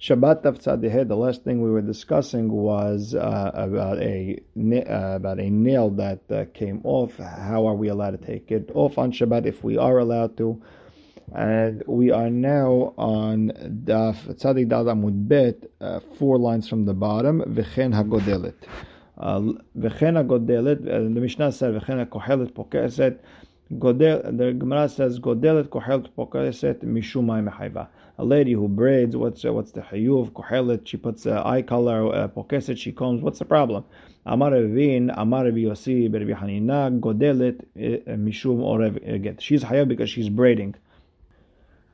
Shabbat Tavtzadehe, the last thing we were discussing was uh, about a uh, about a nail that uh, came off. How are we allowed to take it off on Shabbat if we are allowed to? And we are now on Daf Tzadik Dal Amud Bet, uh, four lines from the bottom. V'chen hagodelet. Uh, v'chen hagodelet. Uh, the Mishnah said v'chen hakohelet pokeset. Godel. The Gemara says godelet kohelet pokeset mishumai mechayva a lady who braids, what's uh, what's the hayuv kohelet? She puts uh, eye color, uh, pokeset. She combs. What's the problem? Amar Revin, Amar Yossi, Rabbi Hanina, godelet mishum orev get. She's hayav because she's braiding.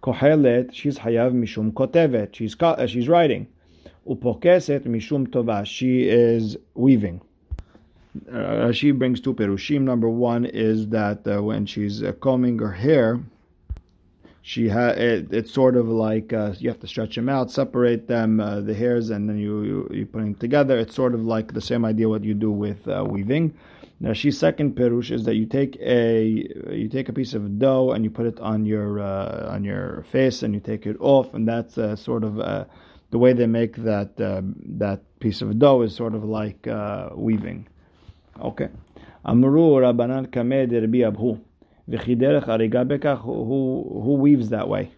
Kohelet, she's hayav mishum kotevet. She's uh, she's writing. Upokeset mishum tova. She is weaving. Uh, she brings two perushim. Number one is that uh, when she's uh, combing her hair, she had it, it's sort of like uh, you have to stretch them out, separate them, uh, the hairs, and then you, you you put them together. It's sort of like the same idea what you do with uh, weaving. Now, she's second perush is that you take a you take a piece of dough and you put it on your on your face and you take it off, and that's sort of the way they make that that piece of dough is sort of like weaving. Okay. Amru Rabbanan Kamed Rabbi Abhu. Who who weaves that way?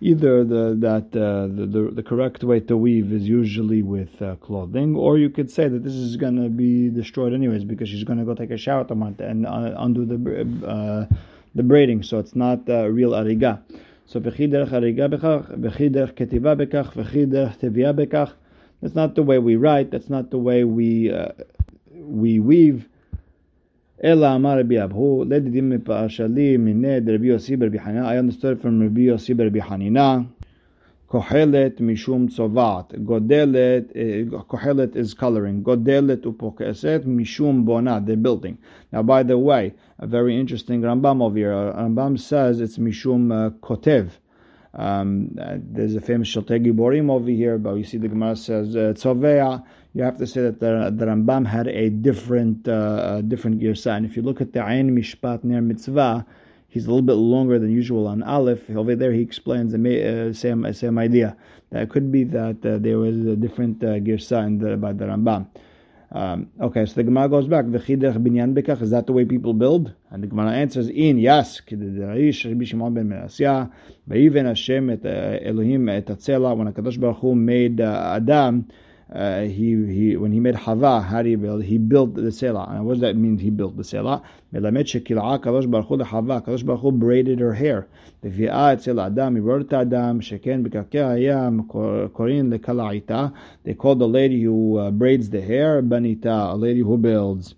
Either the that uh, the, the, the correct way to weave is usually with uh, clothing, or you could say that this is going to be destroyed anyways because she's going to go take a shower tomorrow and uh, undo the uh, the braiding, so it's not uh, real ariga. So וכי דרך הריגה בכך, וכי דרך כתיבה בכך, וכי דרך תביעה בכך. That's not the way we write. That's not the way we uh, we weave. Ela Amar Rabbi Abhu, Ledidim Mipashali, Mined Rabbi Yossi Rabbi. I understood from Rabbi Yossi Rabbi Hanina. Kohelet Mishum Tzovat. Godelet, Kohelet is coloring. Godelet Upokeset Mishum Bona, the building. Now, by the way, a very interesting Rambam over here. Rambam says it's Mishum uh, Kotev. Um, uh, there's a famous Shiltei Giborim over here, but you see the Gemara says uh, Tzovea you have to say that the, the Rambam had a different uh, different girsa. And if you look at the Ein Mishpat Ner Mitzvah, he's a little bit longer than usual on Aleph. Over there, he explains the uh, same same idea. That it could be that uh, there was a different uh, girsa in the, by the Rambam. Um, okay, so the Gemara goes back. binyan bekach. Is that the way people build? And the Gemara answers, in yes. Even Hashem et Elohim et When Hakadosh Baruch Hu made uh, Adam uh, he he when he made Hava, how do you build? He built the Selah. And what does that mean? He built the Selah. Kadosh Baruch Hu braided her hair. בביאה אצל Adam, he wrote to Adam, שכן בקרקע הים קוראים לכלעיתה. They call the lady who uh, braids the hair Banita, a lady who builds.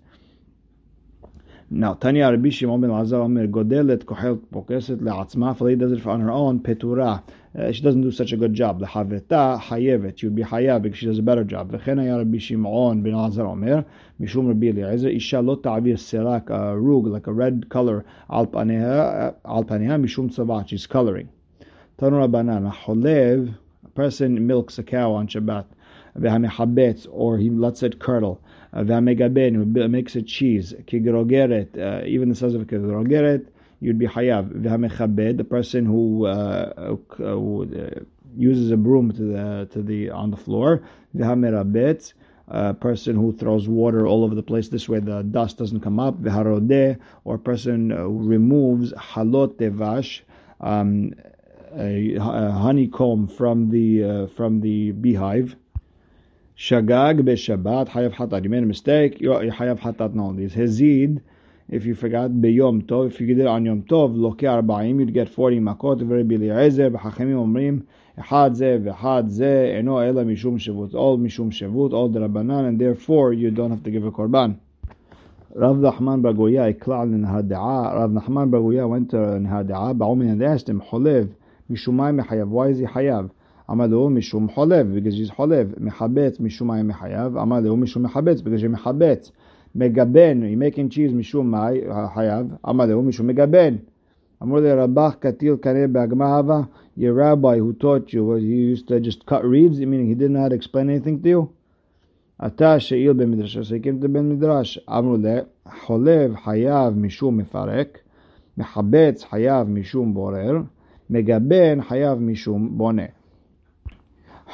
Now, Tanya Rabbi Shimon ben Lazar Omer godelet kohelet pokeset le'atzma. If a lady does it on her own, petura. Uh, she doesn't do such a good job. Lehaveta hayevet. She would be hayav because she does a better job. V'chen haya Rabbi Shimon ben Lazar Omer mishum Rabbi Eliezer isha lo ta'avir serak a rug like a red color al paneha paneha mishum tzavat. She's coloring. Tanu Rabbanan cholev. A person milks a cow on Shabbat. V'hamechabetz or he lets it curdle. V'hamegaben, who makes a cheese, kigrogeret, uh, even the size of a kigrogeret, you'd be hayav. V'hamechabed, the person who, uh, who uh, uses a broom to the to the on the floor. V'hamerabet, a person who throws water all over the place. This way the dust doesn't come up. V'harodeh, or a person who removes halot devash, um, a, a honeycomb from the uh, from the beehive. Shagag beShabbat Hayav Hatat. You made a mistake. You Hayav Hatat. No, this Hezid. If you forgot beyom tov, if you did it on yom tov, loke arba'im, you'd get 40 makot, v'Rabbi Eliezer, v'chachamim omrim, אחד a ואחד ze. אינו ela mishum shevut. all mishum shevut, all the rabbanan, and therefore you don't have to give a korban. Rav Nachman bar Goya, a clown Nehardea, Rav Nachman bar went to Nehardea, Ba'omin and asked him, Cholev, Mishumai Mechayav, why is he Hayav? Amalu Mishum Cholev, because he's Cholev, Mechabet, Mishumai Mechayav, Amalu Mishum Mechabet, because he's Mechabet. Megaben, he making cheese mishum may hayav. Amadu mishum megaben. Amru le Rabach katil kare be'agmahava. Your rabbi who taught you, he used to just cut reeds, meaning he didn't know how to explain anything to you. אתה שאיל במדרש, so he came to בן מדרש. אמרו לה, חולב חייב משום מפרק, מחבץ חייב משום בורר, מגבן חייב משום בונה.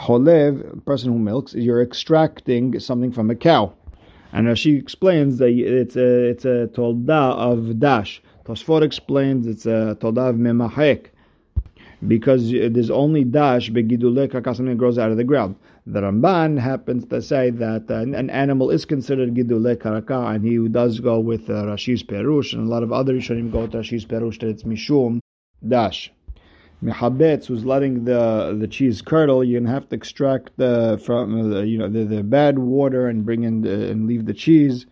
Cholev, person who milks, you're extracting something from a cow. And she explains that it's a it's a tolda of dash. Tosfot explains it's a tolda of memahek because there's only dash begidule something that grows out of the ground. The Ramban happens to say that uh, an animal is considered gidule karaka, and he does go with uh, Rashi's perush, and a lot of other Rishonim go with Rashi's perush that it's mishum dash. Mehabetz, who's letting the the cheese curdle, you're gonna have to extract the from the, you know the, the bad water and bring in the, and leave the cheese,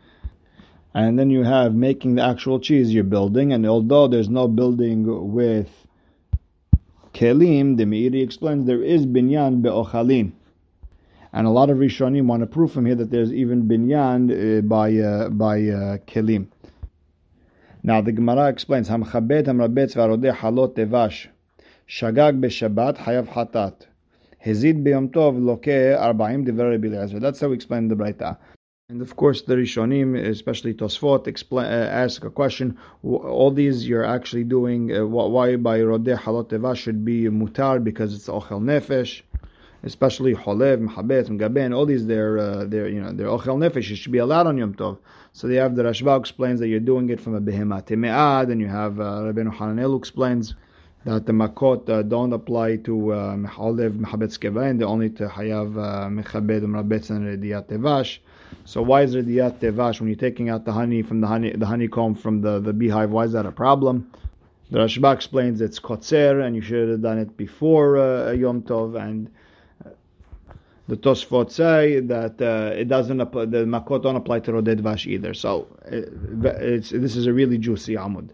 and then you have making the actual cheese you're building. And although there's no building with kelim, the Meiri explains there is binyan be'ochalin. And a lot of Rishonim want to prove from here that there's even binyan uh, by uh, by uh, kelim. Now the Gemara explains Hamchabet Hamrabetz Varodeh Halot Tevash Shagag Beshabbat Hayav Hatat Hezid Beyom Tov Loke Arbaim Divrei Rabbi That's how we explain the Braita. And of course, the Rishonim, especially Tosfot, explain, uh, ask a question. All these you're actually doing. Uh, why by Rodeh Halot Teva should be mutar because it's ochel nefesh, especially Holev, Mehabet, Mgaben. All these they're uh, they're you know they're ochel nefesh. It should be allowed on Yom Tov. So they have the Rashba explains that you're doing it from a behemah temead, and you have uh, Rabbeinu Hananel explains that the makot uh, don't apply to uh, Meholev, Mehabet, Skevain. They only to Hayav, uh, Mechabed, Mrabetz, and Rediyat Tevash. So why is Rediyat Tevash when you're taking out the honey from the honey the honeycomb from the, the beehive? Why is that a problem? The Rashba explains it's kotzer and you should have done it before uh, Yom Tov and uh, the Tosfot say that uh, it doesn't apply, the makot don't apply to Roded Vash either. So it, this is a really juicy amud.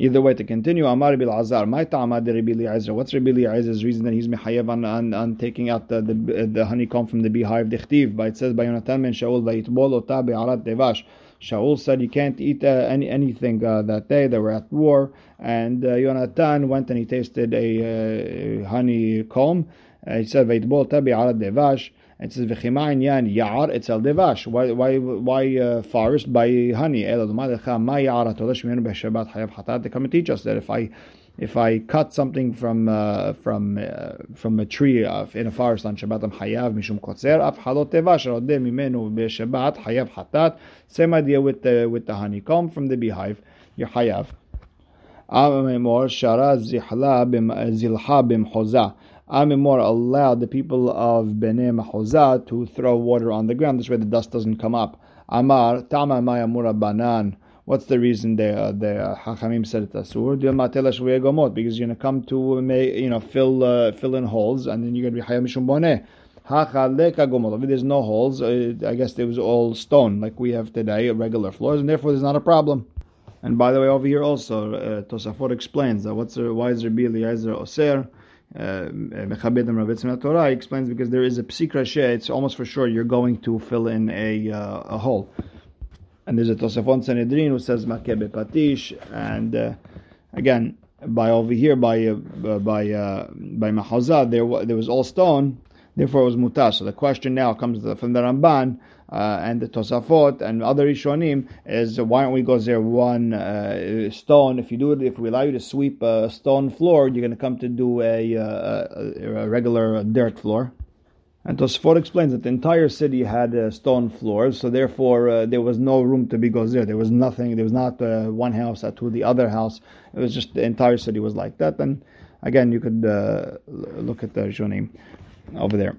Either way, to continue, Amar Bil Azar, my ta'amad Rabbi Eliezer. What's Rabbi Eliezer's reason that he's mechayev on, on, on taking out the, the, the honeycomb from the beehive? Dichtiv, but it says by Yonatan ben Shaul, vayitbol ota be'arat devash. Shaul said you can't eat uh, any anything uh, that day. They were at war, and uh, Yonatan went and he tasted a uh, honeycomb. He said vayitbol be'arat devash. It says v'chima inyan ya'ar etzel devash. Why why why uh, forest by honey? They come and teach us that if I if I cut something from uh, from uh, from a tree uh, in a forest on Shabbat, I'm hayav mishum kotzer. Af halot tevash rodeh mimenu beShabbat hayav hatat. Same idea with the with the honeycomb from the beehive. You're hayav. Shara zilha bimchoza. Amimor allowed the people of Bnei Mahoza to throw water on the ground. This way the dust doesn't come up. Amar Tama Mayamura Banan. What's the reason they uh, the uh, Hachamim said it's asur? Because you're gonna come to make you know fill uh, fill in holes and then you're gonna be hayam mishum boneh. There's no holes. Uh, I guess there was all stone like we have today, regular floors, and therefore there's not a problem. And by the way, over here also, uh, Tosafot explains that what's why is Rabbi Eliezer Oser? Mechabed and Torah explains because there is a psik rashi, it's almost for sure you're going to fill in a uh, a hole. And there's a Tosafon Sanhedrin who says Makebe Patish, and uh, again by over here by uh, by uh, by Mahazah there there was all stone, therefore it was mutar. So the question now comes from the Ramban uh, and the Tosafot and other Rishonim is why don't we go there one uh, stone? If you do it, if we allow you to sweep a stone floor, you're going to come to do a, a, a regular dirt floor. And Tosfot explains that the entire city had uh, stone floors, so therefore uh, there was no room to be gozer. There was nothing. There was not uh, one house to the other house. It was just the entire city was like that. And again, you could uh, look at the Rishonim over there.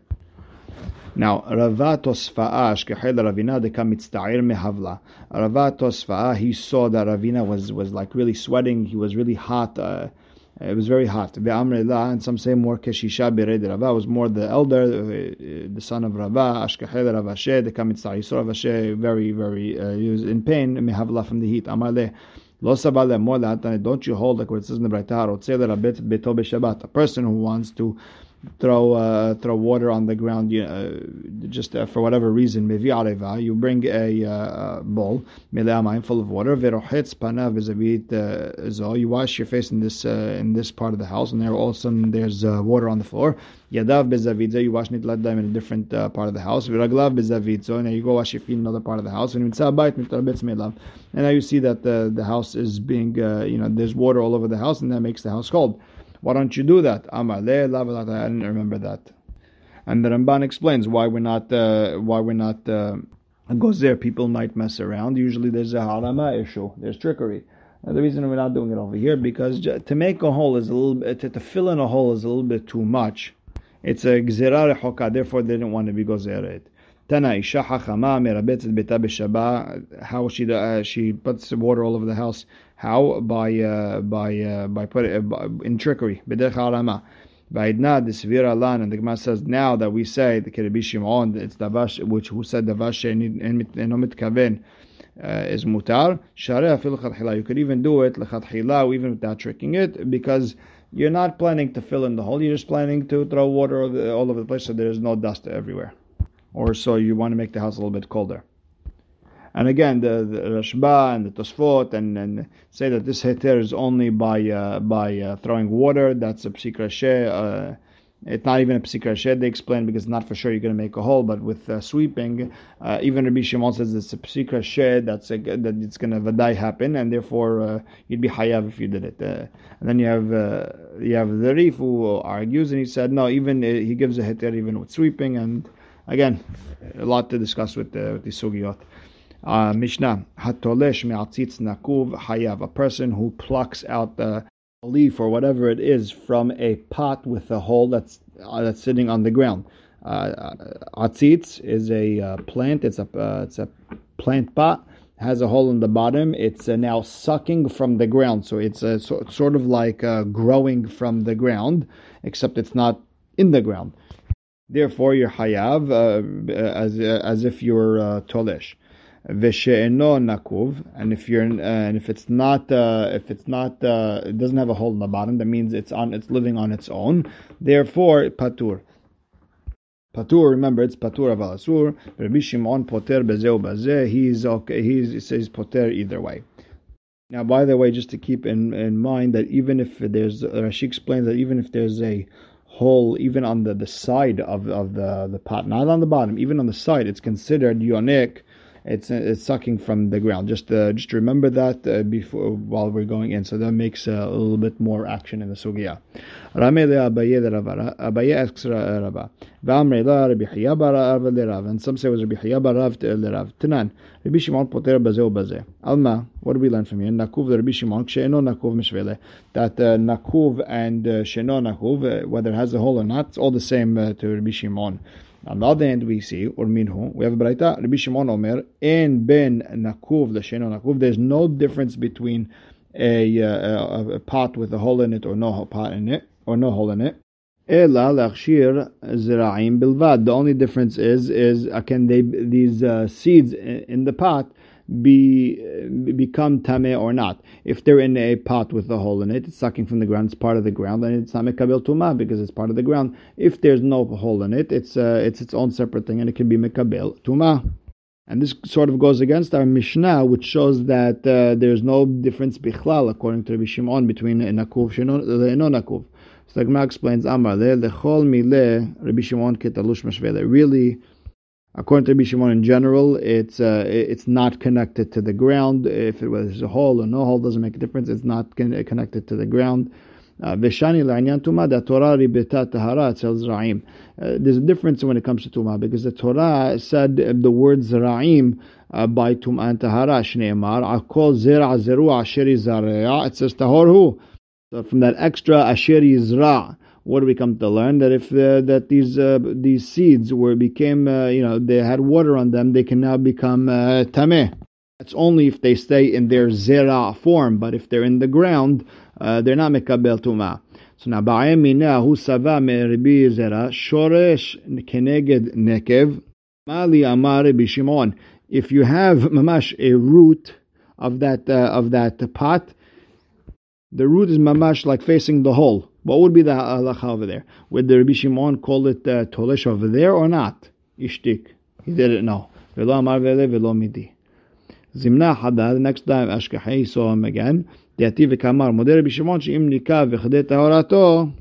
Now, Rava Tosfa'a, Shkehel Ravina, de mitzta'ir mehavla. Rava Tosfa'a, he saw that Ravina was, was like really sweating, he was really hot, uh, it was very hot. And some say more Keshisha Bered Rava was more the elder, uh, the son of Rava, Ashkehel Rav Ashi, de mitzta'ir. He saw Rav Ashi very, very, uh, he was in pain, mehavla from the heat. Amarle, Lo sabale more don't you hold like what it says in the Braita, a person who wants to throw uh, throw water on the ground, you know, just uh, for whatever reason, you bring a uh, bowl, full of water, uh, you wash your face in this uh, in this part of the house, and there also there's uh, water on the floor. Yadav bezavidza, you wash nitlat in a different uh, part of the house. Viraglav bezavidza, and you go wash your feet in another part of the house. And now you see that the the house is being, you know, there's water all over the house, and that makes the house cold. Why don't you do that? Amar le I didn't remember that. And the Ramban explains why we're not uh, why we're not uh, gozer. People might mess around. Usually there's a harama issue. There's trickery. Now, the reason we're not doing it over here because to make a hole is a little bit to, to fill in a hole is a little bit too much. It's a gzera rehoka. Therefore, they didn't want to be gozeret. Tana isha hachama merabetzet beta b'shaba. How she uh, she puts water all over the house. How by uh, by uh, by put it uh, in trickery. B'derech harama. Va'idna desvira lan, and the Gemara says now that we say the Kirabi Shimon, it's davash, which who said davash and omit kaven is mutar. Shareh afil You could even do it lechatchila, even without tricking it, because you're not planning to fill in the hole. You're just planning to throw water all over the place, so there's no dust everywhere, or so you want to make the house a little bit colder. And again, the, the Rashba and the Tosfot and, and say that this heter is only by uh, by uh, throwing water. That's a psik uh, it's not even a psik rashe, they explain, because not for sure you're going to make a hole, but with uh, sweeping, uh, even Rabbi Shimon says it's a psik rashe, that's a, that it's going to vadai happen, and therefore uh, you'd be hayav if you did it. Uh, and then you have you have the Rif who argues, and he said, no, even he gives a heter even with sweeping, and again, a lot to discuss with, with the sugiyot. Uh, Mishnah, hatolesh me'atzitz nakuv hayav, a person who plucks out the leaf or whatever it is from a pot with a hole that's uh, that's sitting on the ground. Uh, atzitz is a uh, plant. It's a uh, it's a plant pot has a hole in the bottom. It's uh, now sucking from the ground, so it's uh, so, sort of like uh, growing from the ground, except it's not in the ground. Therefore, you're hayav uh, as as if you're uh, tolesh v'she'eno nakuv, and if you're uh, and if it's not uh, if it's not uh, it doesn't have a hole in the bottom, that means it's on it's living on its own. Therefore, patur. Patur, remember it's patur of alasur. Rabbi Shimon poter bezeu bazeh. He's okay. He's, he says poter either way. Now, by the way, just to keep in, in mind that even if there's, Rashi explains that even if there's a hole, even on the, the side of, of the, the pot, not on the bottom, even on the side, it's considered yonik it's it's sucking from the ground. Just uh, just remember that uh, before while we're going in. So that makes uh, a little bit more action in the sugya. Abaye. Asks Rav Rav. And some say it was Rabbi Hiya bar Rav le Rav. Tanan. Rabbi Shimon poter bazeh bazeh. Alma. What do we learn from here? Nakuv Rabbi Shimon she'eno nakuv mishvele. That uh, nakuv and uh, sheno nakuv, uh, whether it has a hole or not, it's all the same uh, to Rabbi Shimon. On the other hand, we see, or minhu, we have a braita, Rabbi Shimon Omer, in ben nakuv l'sheno nakuv, there's no difference between a, uh, a, a, pot with a hole in it or no pot in it, or no hole in it. Ela lachshir zira'im bilvad. The only difference is, is uh, can they, these uh, seeds in the pot, be become tameh or not. If they're in a pot with a hole in it, it's sucking from the ground, it's part of the ground, and it's mekabel tuma because it's part of the ground. If there's no hole in it, it's uh, it's its own separate thing, and it can be mekabel tuma. And this sort of goes against our Mishnah, which shows that uh, there's no difference bichlal, according to Rabbi Shimon, between nakuv and no nakuv. So the Gemara explains, Amar le lechol mile Rabbi Shimon ketalush mashvele. Really, According to Rabbi in general, it's uh, it's not connected to the ground. If it was a hole or no hole, doesn't make a difference. It's not connected to the ground. Uh. Uh, there's a difference when it comes to tuma because the Torah said the word zra'im uh, by tuma and tahara shneimar akol zera zeru asheri zareya. It says tahorhu. So from that extra asheri zra what do we come to learn? That if uh, that these uh, these seeds were became uh, you know they had water on them, they can now become uh, tameh. That's only if they stay in their zera form, but if they're in the ground, uh, they're not mekabel tuma. So now ba'emina hu sava me ribi zera shoresh keneged nekev mali amar bishimon. If you have mamash a root of that uh, of that pot, the root is mamash like facing the hole. What would be the halacha over there? Would the Rabbi Shimon call it uh, tolesh over there or not? Ishtik. He didn't know. Velo amar vele velo midi. Zimna next time Ashkahi saw him again. Deati v'kamar, modeh Rabbi Shimon she'im nika v'chadeh tahorato.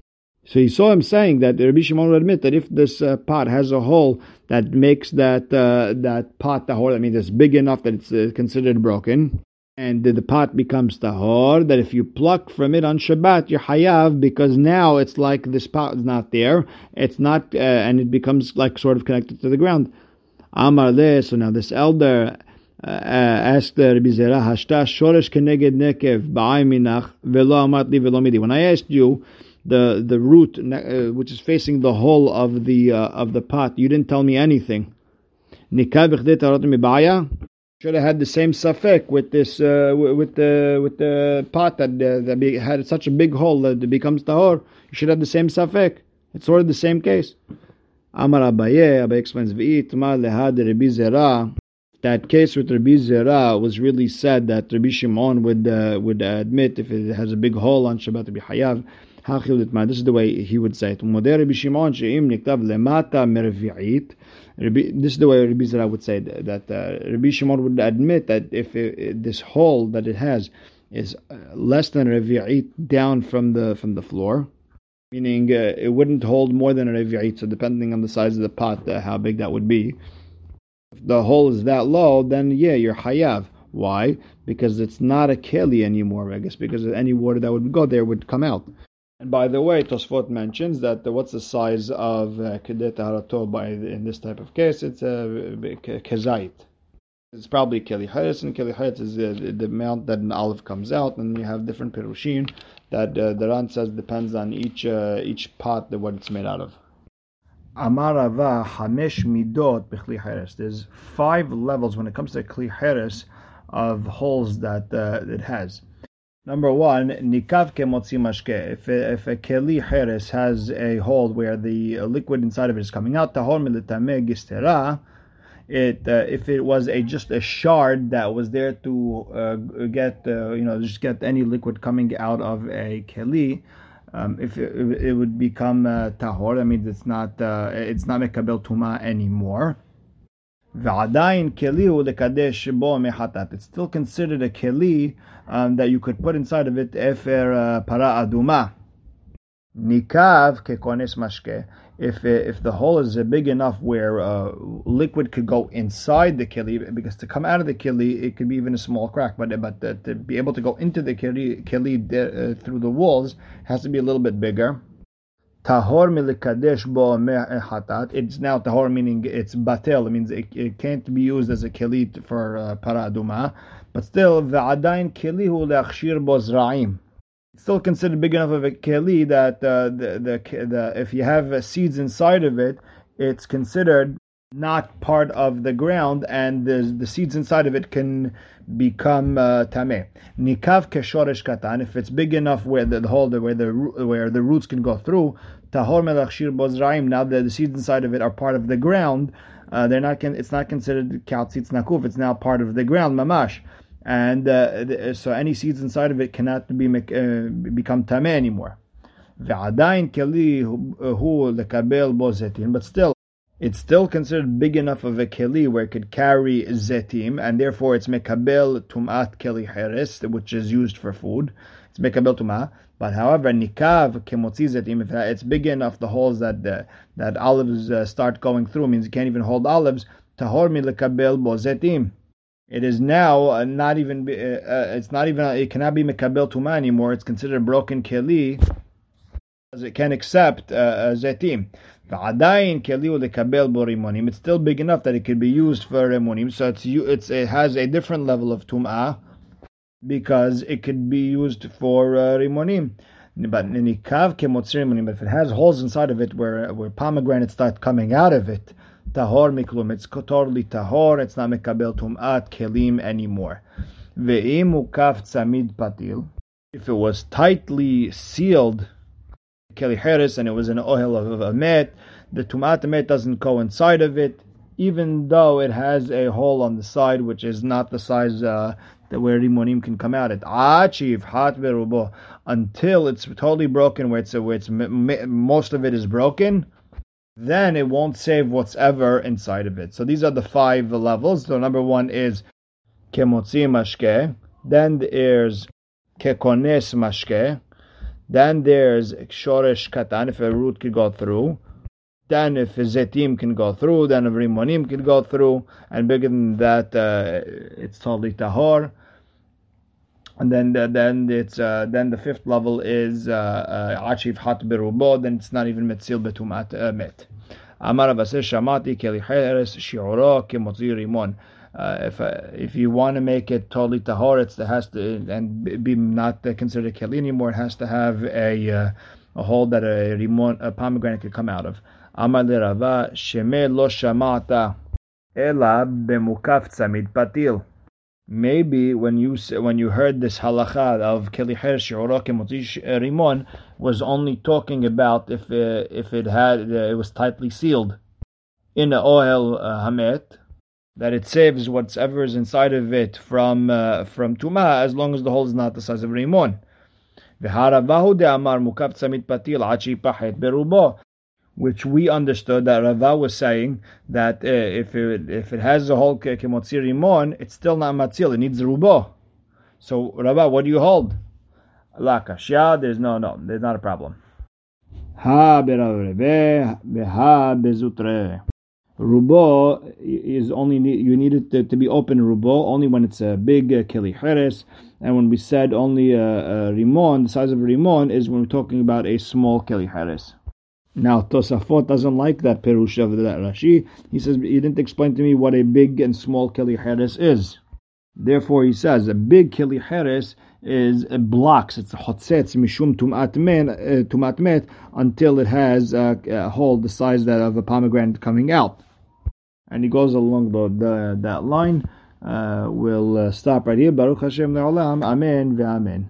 So he saw him saying that Rabbi Shimon would admit that if this uh, pot has a hole that makes that uh, that pot the hole, I mean, it's big enough that it's uh, considered broken, and the pot becomes tahor, that if you pluck from it on Shabbat, you're hayav because now it's like this pot is not there. It's not, uh, and it becomes like sort of connected to the ground. Amar le, so now this elder uh, asked the Rabbi Zera, Hashta shoresh keneged nekev ba'ay velo amat li velo midi. When I asked you, the the root uh, which is facing the hole of the uh, of the pot, you didn't tell me anything. Should have had the same safek with this uh, with the with the pot that uh, that had such a big hole that it becomes tahor. You should have the same safek. It's sort of the same case. Amar Abaye, Abaye explains lehad Zera. That case with Rabbi Zera was really said that Rabbi Shimon would uh, would admit if it has a big hole on Shabbat to be hayav. This is the way he would say it. This is the way Rabbi Zera would say that, that uh, Rabbi Shimon would admit that if it, this hole that it has is uh, less than a revi'it down from the from the floor, meaning uh, it wouldn't hold more than a revi'it. So depending on the size of the pot, uh, how big that would be. If the hole is that low, then yeah, you're hayav. Why? Because it's not a keli anymore. I guess because any water that would go there would come out. And by the way, Tosfot mentions that the, what's the size of uh, Kedet Harato by in this type of case? It's a uh, kezait. It's probably Keli Hayat, and Keli Hayat is uh, the amount that an olive comes out, and you have different pirushim that uh, the Ran says depends on each uh, each pot that what it's made out of. Amarava Hamesh Midot Heres. There's five levels when it comes to Kli Heres of holes that uh, it has. Number one, nikav mashke. If if a keli heres has a hole where the liquid inside of it is coming out, tahor militame. It uh, if it was a just a shard that was there to uh, get uh, you know just get any liquid coming out of a keli, um, if it, it, would become uh, tahor. I mean it's not uh, it's not mekabel tuma anymore. It's still considered a keli um, that you could put inside of it efer para aduma. Nikav mashke. If uh, if the hole is big enough where uh, liquid could go inside the keli, because to come out of the keli it could be even a small crack, but but uh, to be able to go into the keli, keli uh, through the walls has to be a little bit bigger. Tahor milikadesh bo. It's now tahor meaning it's batel. It means it, it can't be used as a kelit for uh, paraduma. But still, v'adayin kelihu leachshir bo zra'im. It's still considered big enough of a keli that uh, the, the, the, if you have uh, seeds inside of it, it's considered not part of the ground, and the, the seeds inside of it can become uh, tameh. Nikav keshoresh katan. If it's big enough where the, the hole where the where the roots can go through, tahor melachshir bozraim. Now that the seeds inside of it are part of the ground, uh, they're not. It's not considered kaltzitz nakuf. It's now part of the ground, mamash. And uh, so any seeds inside of it cannot be uh, become tameh anymore. ועדיין כלי הוא לקבל בו זיתים, but still it's still considered big enough of a keli where it could carry zetim, and therefore it's mekabel tumat keli heres, which is used for food. It's mekabel. But however, nikav kemotzi zetim, if it's big enough, the holes that the, that olives uh, start going through means you can't even hold olives. Tahor mi lekabel bo zetim. It is now uh, not even. Uh, uh, it's not even. It cannot be mekabel tumah anymore. It's considered broken keli, as it can accept uh, zetim. It's still big enough that it can be used for rimunim. So it's, it's it has a different level of tum'ah because it could be used for uh, rimunim. But if it has holes inside of it where where pomegranates start coming out of it, tahor miklum. It's totally tahor. It's not mekabel tum'at kelim anymore. Ve'im ukaf tzamid patil. If it was tightly sealed keli heres and it was an oil of a met, the tumat met doesn't go inside of it, even though it has a hole on the side which is not the size uh, that where rimonim can come out. at achiv hat until it's totally broken, where it's where it's most of it is broken. Then it won't save what's ever inside of it. So these are the five levels. So number one is kemotzi mashke. Then there's kekones mashke. Then there's shoresh katan, if a root could go through. Then if zetim can go through, then if rimonim can go through, and bigger than that, uh, it's totally tahor. and then the, then it's uh, then the fifth level is achif uh, hat berubo. Then it's not even metzil betumat uh, met. Amar Avasir Shamati Kelicheres Shioro Kimotzi Rimon. If uh, if you want to make it totally tahor, it has to and be not considered a keli anymore. It has to have a uh, a hole that a rimon a pomegranate could come out of. Amar Rava Sheme lo shamata. Bemukaf tzamid patil. Maybe when you when you heard this halacha of keliher shi'orok rimon was only talking about if uh, if it had uh, it was tightly sealed. In the oil hamet that it saves whatever is inside of it from uh, from tuma as long as the hole is not the size of rimon. V'haravahu de amar mukav tzamit patil achi pachet berubo which we understood that Rava was saying that uh, if it if it has a whole kemotzir rimon, it's still not matzil. It needs rubo. So Rava, what do you hold? La kashya. There's no no. There's not a problem. Ha bezutre. Rubo is only you need it to, to, be open rubo only when it's a big uh, keli cheres, and when we said only a, a rimon, the size of a rimon is when we're talking about a small keli cheres. Now Tosafot doesn't like that perush of that Rashi. He says he didn't explain to me what a big and small keli heres is. Therefore, he says a big keli heres is it blocks. It's hotzetz mishum tumat uh, tumat until it has a, a, hole the size that of a pomegranate coming out. And he goes along the, the that line. Uh, we'll uh, stop right here. Baruch Hashem le'olam. Amen ve'amen.